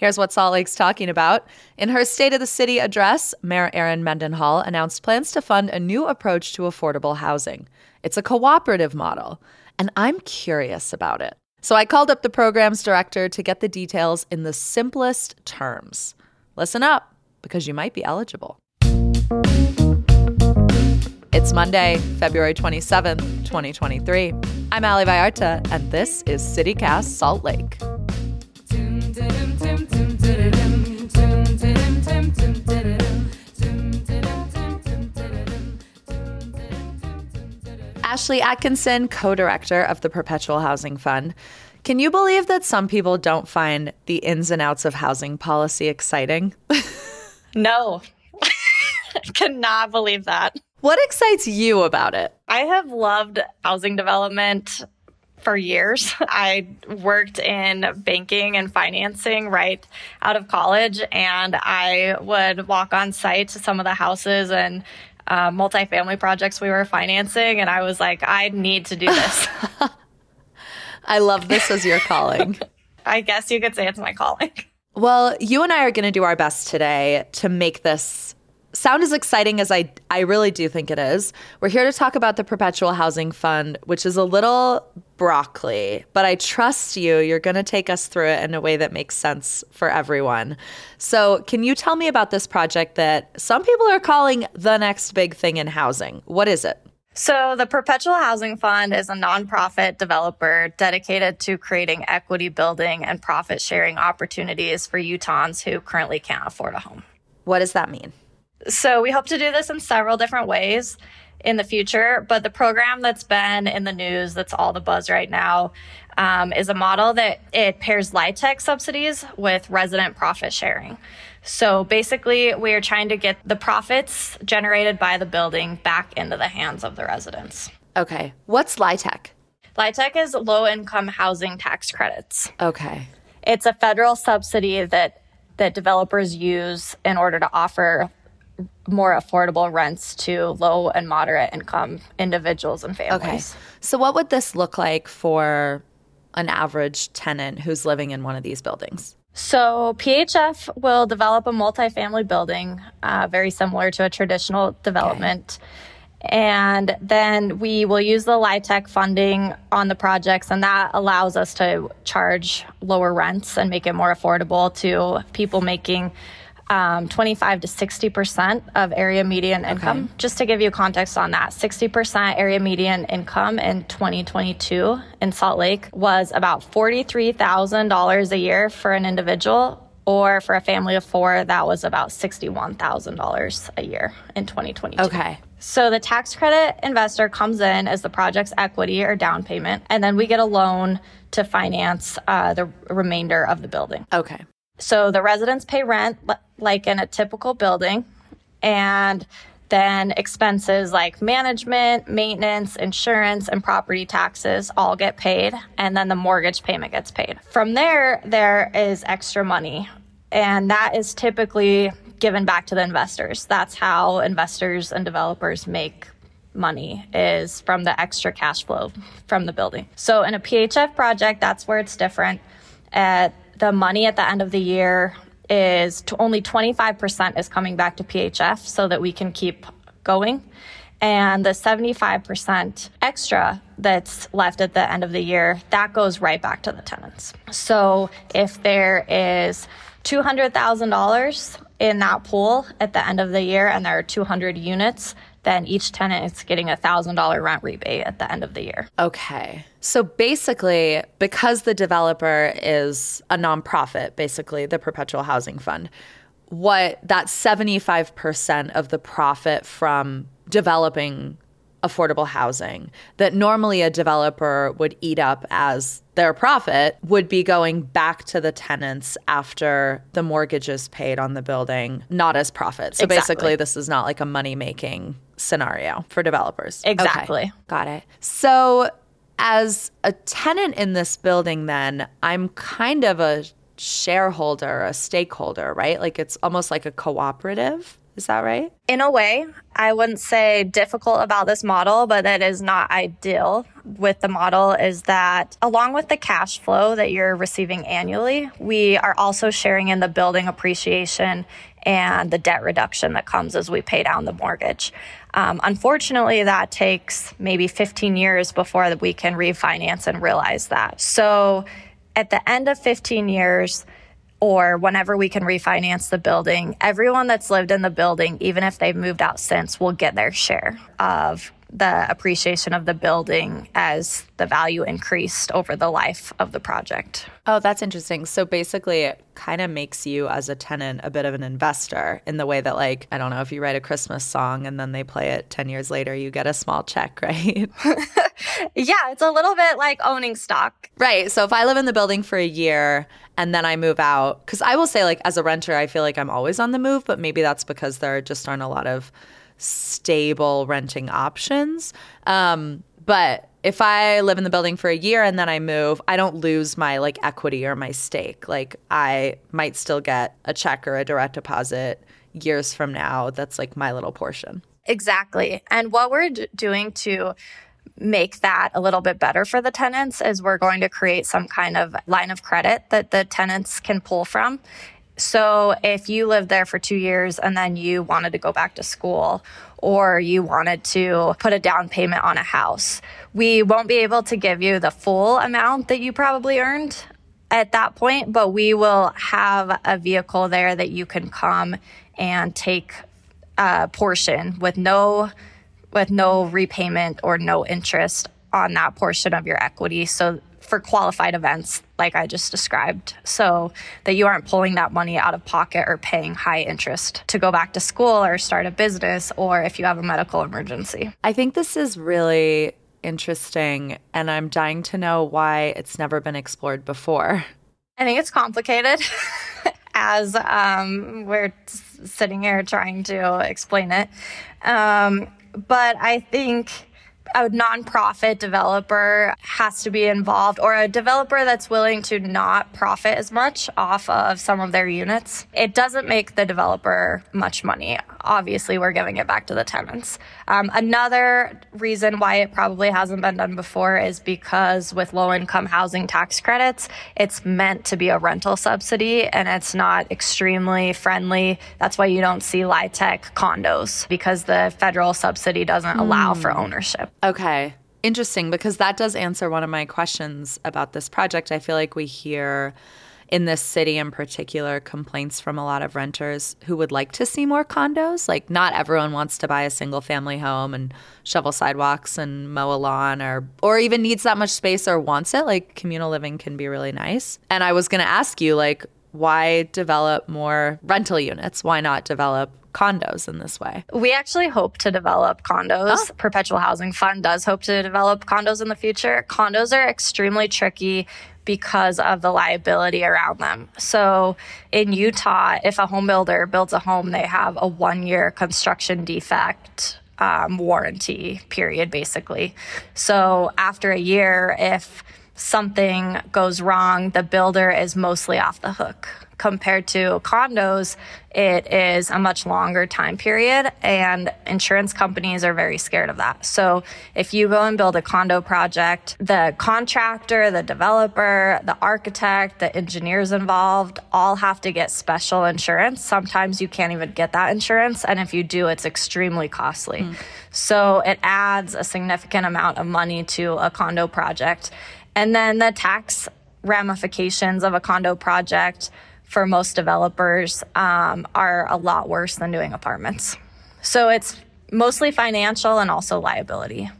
Here's what Salt Lake's talking about. In her State of the City address, Mayor Erin Mendenhall announced plans to fund a new approach to affordable housing. It's a cooperative model, and I'm curious about it. So I called up the program's director to get the details in the simplest terms. Listen up, because you might be eligible. It's Monday, February 27th, 2023. I'm Ali Vallarta, and this is CityCast Salt Lake. Ashley Atkinson, co director of the Perpetual Housing Fund. Can you believe that some people don't find the ins and outs of housing policy exciting? no, I cannot believe that. What excites you about it? I have loved housing development for years. I worked in banking and financing right out of college, and I would walk on site to some of the houses and uh, multifamily projects we were financing, and I was like, I need to do this. I love this as your calling. I guess you could say it's my calling. Well, you and I are going to do our best today to make this sound as exciting as I I really do think it is. We're here to talk about the Perpetual Housing Fund, which is a little broccoli, but I trust you. You're going to take us through it in a way that makes sense for everyone. So, can you tell me about this project that some people are calling the next big thing in housing? What is it? So, the Perpetual Housing Fund is a nonprofit developer dedicated to creating equity building and profit sharing opportunities for Utahns who currently can't afford a home. What does that mean? So we hope to do this in several different ways in the future. But the program that's been in the news, that's all the buzz right now, um, is a model that it pairs LIHTC subsidies with resident profit sharing. So basically, we are trying to get the profits generated by the building back into the hands of the residents. Okay. What's LIHTC? LIHTC is low income housing tax credits. Okay. It's a federal subsidy that that developers use in order to offer more affordable rents to low and moderate income individuals and families. Okay. So, what would this look like for an average tenant who's living in one of these buildings? So, PHF will develop a multifamily building uh, very similar to a traditional development. Okay. And then we will use the LIHTC funding on the projects, and that allows us to charge lower rents and make it more affordable to people making um, 25 to 60% of area median income. Okay. Just to give you context on that, 60% area median income in 2022 in Salt Lake was about $43,000 a year for an individual. Or for a family of four, that was about $61,000 a year in 2022. Okay. So the tax credit investor comes in as the project's equity or down payment, and then we get a loan to finance uh, the remainder of the building. Okay. So the residents pay rent like in a typical building, and then expenses like management, maintenance, insurance, and property taxes all get paid, and then the mortgage payment gets paid. From there, there is extra money, and that is typically given back to the investors. That's how investors and developers make money is from the extra cash flow from the building. So in a PHF project, that's where it's different. At the money at the end of the year is to only 25% is coming back to PHF so that we can keep going. And the 75% extra that's left at the end of the year, that goes right back to the tenants. So if there is $200,000 in that pool at the end of the year and there are 200 units, then each tenant is getting a $1,000 rent rebate at the end of the year. Okay. So basically, because the developer is a nonprofit, basically the Perpetual Housing Fund, what that 75% of the profit from developing affordable housing that normally a developer would eat up as their profit would be going back to the tenants after the mortgage is paid on the building, not as profit. So Exactly. basically, this is not like a money making scenario for developers. Exactly. Okay, got it. So, as a tenant in this building, then I'm kind of a shareholder, a stakeholder, right? Like it's almost like a cooperative. Is that right? In a way, I wouldn't say difficult about this model, but that is not ideal with the model is that along with the cash flow that you're receiving annually, we are also sharing in the building appreciation and the debt reduction that comes as we pay down the mortgage. Um, unfortunately, that takes maybe 15 years before we can refinance and realize that. So at the end of 15 years, or whenever we can refinance the building, everyone that's lived in the building, even if they've moved out since, will get their share of the appreciation of the building as the value increased over the life of the project. Oh, that's interesting. So basically, it kind of makes you as a tenant a bit of an investor in the way that, like, I don't know, if you write a Christmas song and then they play it 10 years later, you get a small check, right? Yeah, it's a little bit like owning stock. Right. So if I live in the building for a year and then I move out, because I will say, like, as a renter, I feel like I'm always on the move, but maybe that's because there just aren't a lot of stable renting options. Um, but if I live in the building for a year and then I move, I don't lose my like equity or my stake. Like I might still get a check or a direct deposit years from now. That's like my little portion. Exactly. And what we're d- doing to make that a little bit better for the tenants is we're going to create some kind of line of credit that the tenants can pull from. So if you lived there for two years and then you wanted to go back to school or you wanted to put a down payment on a house, we won't be able to give you the full amount that you probably earned at that point, but we will have a vehicle there that you can come and take a portion with no with no repayment or no interest on that portion of your equity. So for qualified events like I just described, so that you aren't pulling that money out of pocket or paying high interest to go back to school or start a business or if you have a medical emergency. I think this is really interesting, and I'm dying to know why it's never been explored before. I think it's complicated as um, we're sitting here trying to explain it. Um, but I think a nonprofit developer has to be involved or a developer that's willing to not profit as much off of some of their units. It doesn't make the developer much money. Obviously, we're giving it back to the tenants. Um, another reason why it probably hasn't been done before is because with low income housing tax credits, it's meant to be a rental subsidy and it's not extremely friendly. That's why you don't see LIHTC condos because the federal subsidy doesn't allow for ownership. Okay. Interesting because that does answer one of my questions about this project. I feel like we hear in this city in particular complaints from a lot of renters who would like to see more condos. Like not everyone wants to buy a single family home and shovel sidewalks and mow a lawn or or even needs that much space or wants it. Like communal living can be really nice. And I was going to ask you like why develop more rental units? Why not develop condos in this way? We actually hope to develop condos. Perpetual Housing Fund does hope to develop condos in the future. Condos are extremely tricky because of the liability around them. So in Utah, if a home builder builds a home, they have a one year construction defect um, warranty period, basically. So after a year, if something goes wrong, the builder is mostly off the hook. Compared to condos, it is a much longer time period, and insurance companies are very scared of that. So, if you go and build a condo project, the contractor, the developer, the architect, the engineers involved all have to get special insurance. Sometimes you can't even get that insurance, and if you do, it's extremely costly. Hmm. So, it adds a significant amount of money to a condo project. And then the tax ramifications of a condo project for most developers um, are a lot worse than doing apartments. So it's mostly financial and also liability.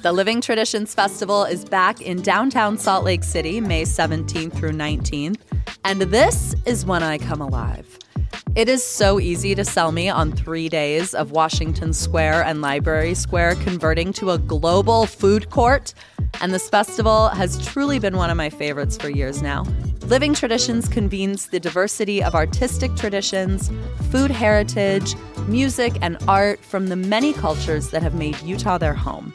The Living Traditions Festival is back in downtown Salt Lake City, May 17th through 19th, and this is when I come alive. It is so easy to sell me on three days of Washington Square and Library Square converting to a global food court, and this festival has truly been one of my favorites for years now. Living Traditions convenes the diversity of artistic traditions, food heritage, music, and art from the many cultures that have made Utah their home.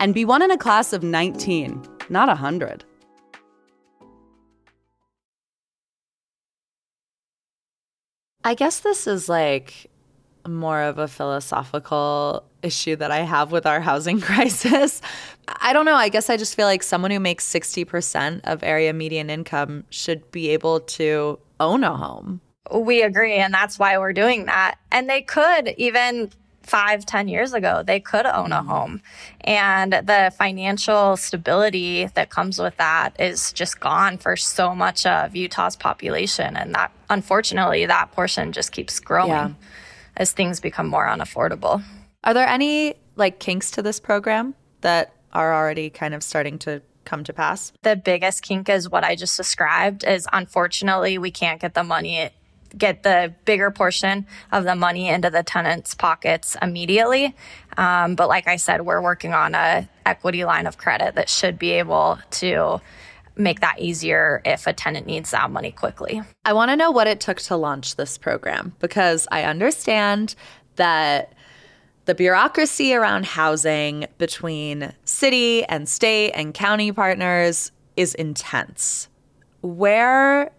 and be one in a class of 19, not 100. I guess this is like more of a philosophical issue that I have with our housing crisis. I don't know. I guess I just feel like someone who makes 60% of area median income should be able to own a home. We agree. And that's why we're doing that. And they could even five, ten years ago, they could own a mm-hmm. home. And the financial stability that comes with that is just gone for so much of Utah's population. And that, unfortunately, that portion just keeps growing yeah. as things become more unaffordable. Are there any like kinks to this program that are already kind of starting to come to pass? The biggest kink is what I just described is unfortunately we can't get the money get the bigger portion of the money into the tenants' pockets immediately. Um, but like I said, we're working on a equity line of credit that should be able to make that easier if a tenant needs that money quickly. I want to know what it took to launch this program because I understand that the bureaucracy around housing between city and state and county partners is intense. Where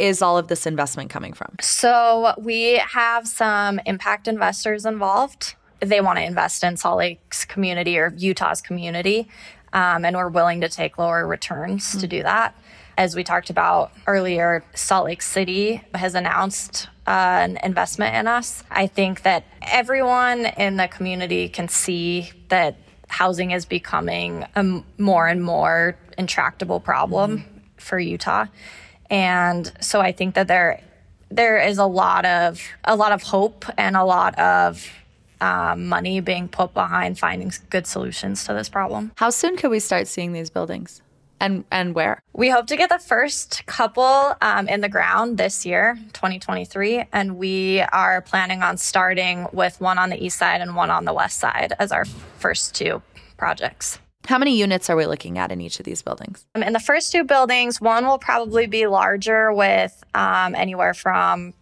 is all of this investment coming from? So we have some impact investors involved. They want to invest in Salt Lake's community or Utah's community, um, and we're willing to take lower returns mm-hmm. to do that. As we talked about earlier, Salt Lake City has announced uh, an investment in us. I think that everyone in the community can see that housing is becoming a more and more intractable problem mm-hmm. for Utah. And so I think that there there is a lot of a lot of hope and a lot of um, money being put behind finding good solutions to this problem. How soon could we start seeing these buildings? And, and where? We hope to get the first couple um, in the ground this year, 2023. And we are planning on starting with one on the east side and one on the west side as our first two projects. How many units are we looking at in each of these buildings? Um, in the first two buildings, one will probably be larger with um, anywhere from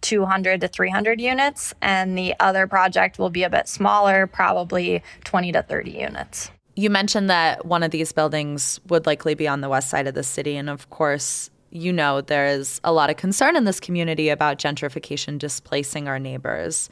200 to 300 units, and the other project will be a bit smaller, probably 20 to 30 units. You mentioned that one of these buildings would likely be on the west side of the city, and of course, you know there is a lot of concern in this community about gentrification displacing our neighbors.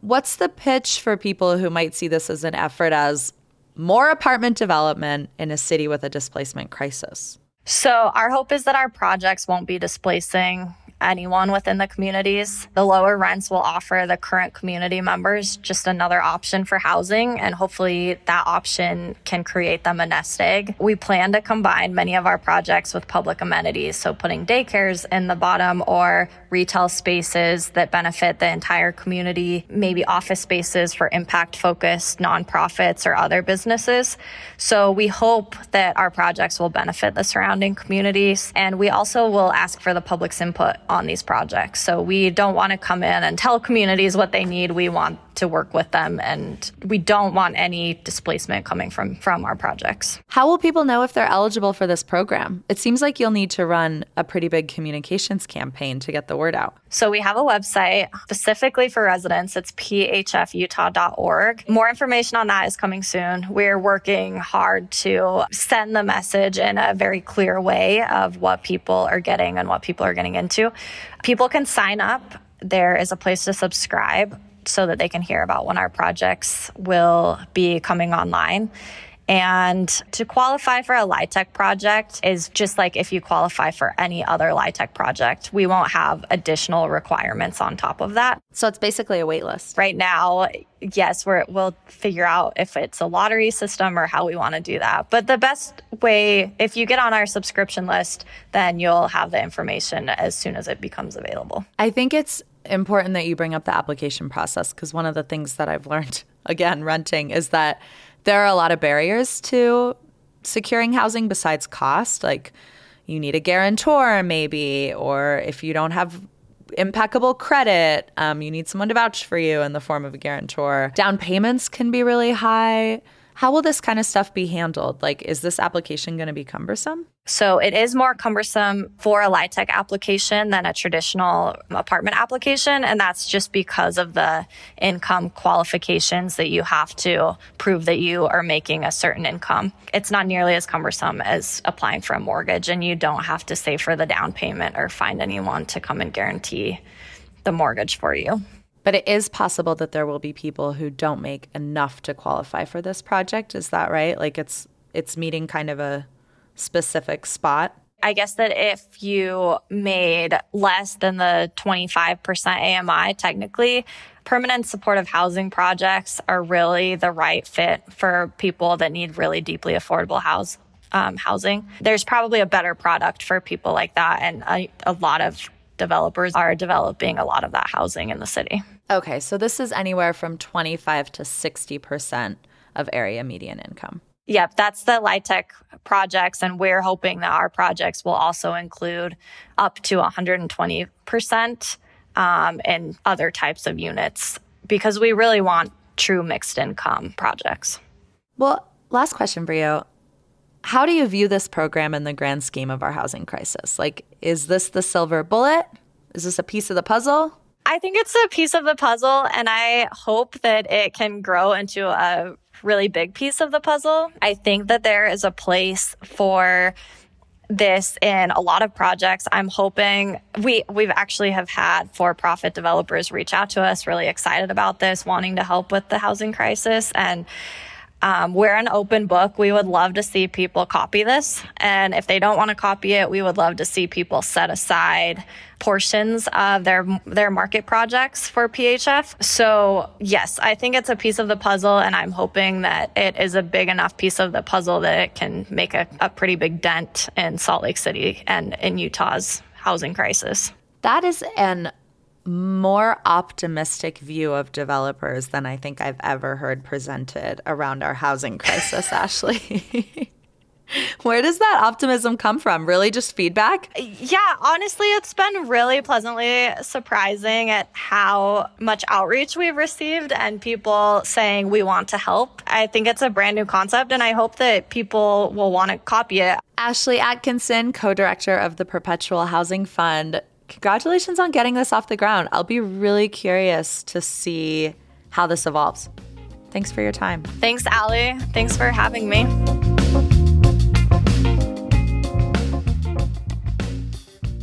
What's the pitch for people who might see this as an effort as more apartment development in a city with a displacement crisis? So, our hope is that our projects won't be displacing anyone within the communities. The lower rents will offer the current community members just another option for housing, and hopefully that option can create them a nest egg. We plan to combine many of our projects with public amenities, so putting daycares in the bottom or retail spaces that benefit the entire community, maybe office spaces for impact focused nonprofits or other businesses. So we hope that our projects will benefit the surrounding communities. And we also will ask for the public's input on these projects. So we don't want to come in and tell communities what they need. We want to work with them and we don't want any displacement coming from from our projects. How will people know if they're eligible for this program? It seems like you'll need to run a pretty big communications campaign to get the word out. So we have a website specifically for residents. It's phfutah.org. More information on that is coming soon. We're working hard to send the message in a very clear way of what people are getting and what people are getting into. People can sign up. There is a place to subscribe so that they can hear about when our projects will be coming online. And to qualify for a LIHTC project is just like if you qualify for any other LIHTC project. We won't have additional requirements on top of that. So it's basically a waitlist. Right now, yes, we will figure out if it's a lottery system or how we want to do that. But the best way, if you get on our subscription list, then you'll have the information as soon as it becomes available. I think it's important that you bring up the application process because one of the things that I've learned, again, renting, is that there are a lot of barriers to securing housing besides cost. Like you need a guarantor, maybe, or if you don't have impeccable credit, um, you need someone to vouch for you in the form of a guarantor. Down payments can be really high. How will this kind of stuff be handled? Like, is this application going to be cumbersome? So it is more cumbersome for a LIHTC application than a traditional apartment application. And that's just because of the income qualifications that you have to prove that you are making a certain income. It's not nearly as cumbersome as applying for a mortgage and you don't have to save for the down payment or find anyone to come and guarantee the mortgage for you. But it is possible that there will be people who don't make enough to qualify for this project. Is that right? Like it's it's meeting kind of a specific spot. I guess that if you made less than the 25% AMI, technically, permanent supportive housing projects are really the right fit for people that need really deeply affordable house, um, housing. There's probably a better product for people like that, and a, a lot of developers are developing a lot of that housing in the city. Okay, so this is anywhere from 25 to 60% of area median income. Yep, that's the LIHTC projects, and we're hoping that our projects will also include up to 120% um, in other types of units because we really want true mixed income projects. Well, last question for you. How do you view this program in the grand scheme of our housing crisis? Like, is this the silver bullet? Is this a piece of the puzzle? I think it's a piece of the puzzle, and I hope that it can grow into a really big piece of the puzzle. I think that there is a place for this in a lot of projects. I'm hoping we we've actually have had for-profit developers reach out to us really excited about this, wanting to help with the housing crisis and um, we're an open book. We would love to see people copy this. And if they don't want to copy it, we would love to see people set aside portions of their their market projects for PHF. So yes, I think it's a piece of the puzzle, and I'm hoping that it is a big enough piece of the puzzle that it can make a, a pretty big dent in Salt Lake City and in Utah's housing crisis. That is an more optimistic view of developers than I think I've ever heard presented around our housing crisis, Ashley. Where does that optimism come from? Really just feedback? Yeah, honestly, it's been really pleasantly surprising at how much outreach we've received and people saying we want to help. I think it's a brand new concept and I hope that people will want to copy it. Ashley Atkinson, co director of the Perpetual Housing Fund, congratulations on getting this off the ground. I'll be really curious to see how this evolves. Thanks for your time. Thanks, Ali. Thanks for having me.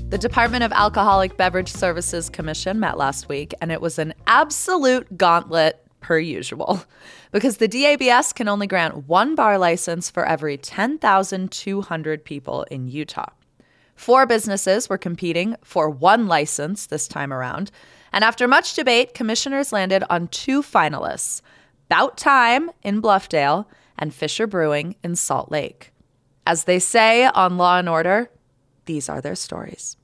The Department of Alcoholic Beverage Services Commission met last week, and it was an absolute gauntlet per usual because the DABS can only grant one bar license for every 10,200 people in Utah. Four businesses were competing for one license this time around. And after much debate, commissioners landed on two finalists Bout Time in Bluffdale and Fisher Brewing in Salt Lake. As they say on Law and Order, these are their stories.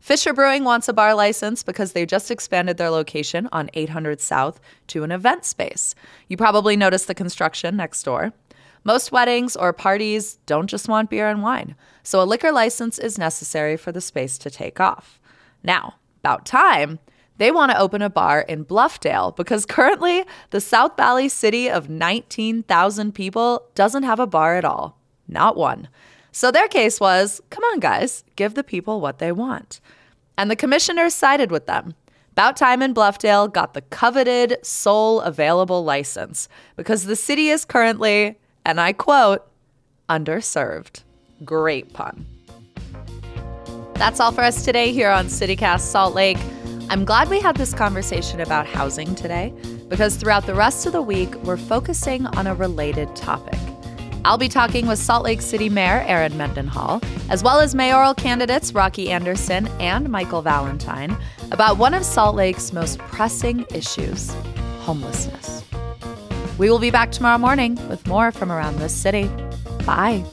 Fisher Brewing wants a bar license because they just expanded their location on 800 South to an event space. You probably noticed the construction next door. Most weddings or parties don't just want beer and wine, so a liquor license is necessary for the space to take off. Now, about time, they want to open a bar in Bluffdale because currently the South Valley city of 19,000 people doesn't have a bar at all. Not one. So their case was come on, guys, give the people what they want. And the commissioners sided with them. Bout Time in Bluffdale got the coveted sole available license because the city is currently, and I quote, underserved. Great pun. That's all for us today here on CityCast Salt Lake. I'm glad we had this conversation about housing today because throughout the rest of the week, we're focusing on a related topic I'll be talking with Salt Lake City Mayor Erin Mendenhall, as well as mayoral candidates Rocky Anderson and Michael Valentine, about one of Salt Lake's most pressing issues homelessness. We will be back tomorrow morning with more from around this city. Bye.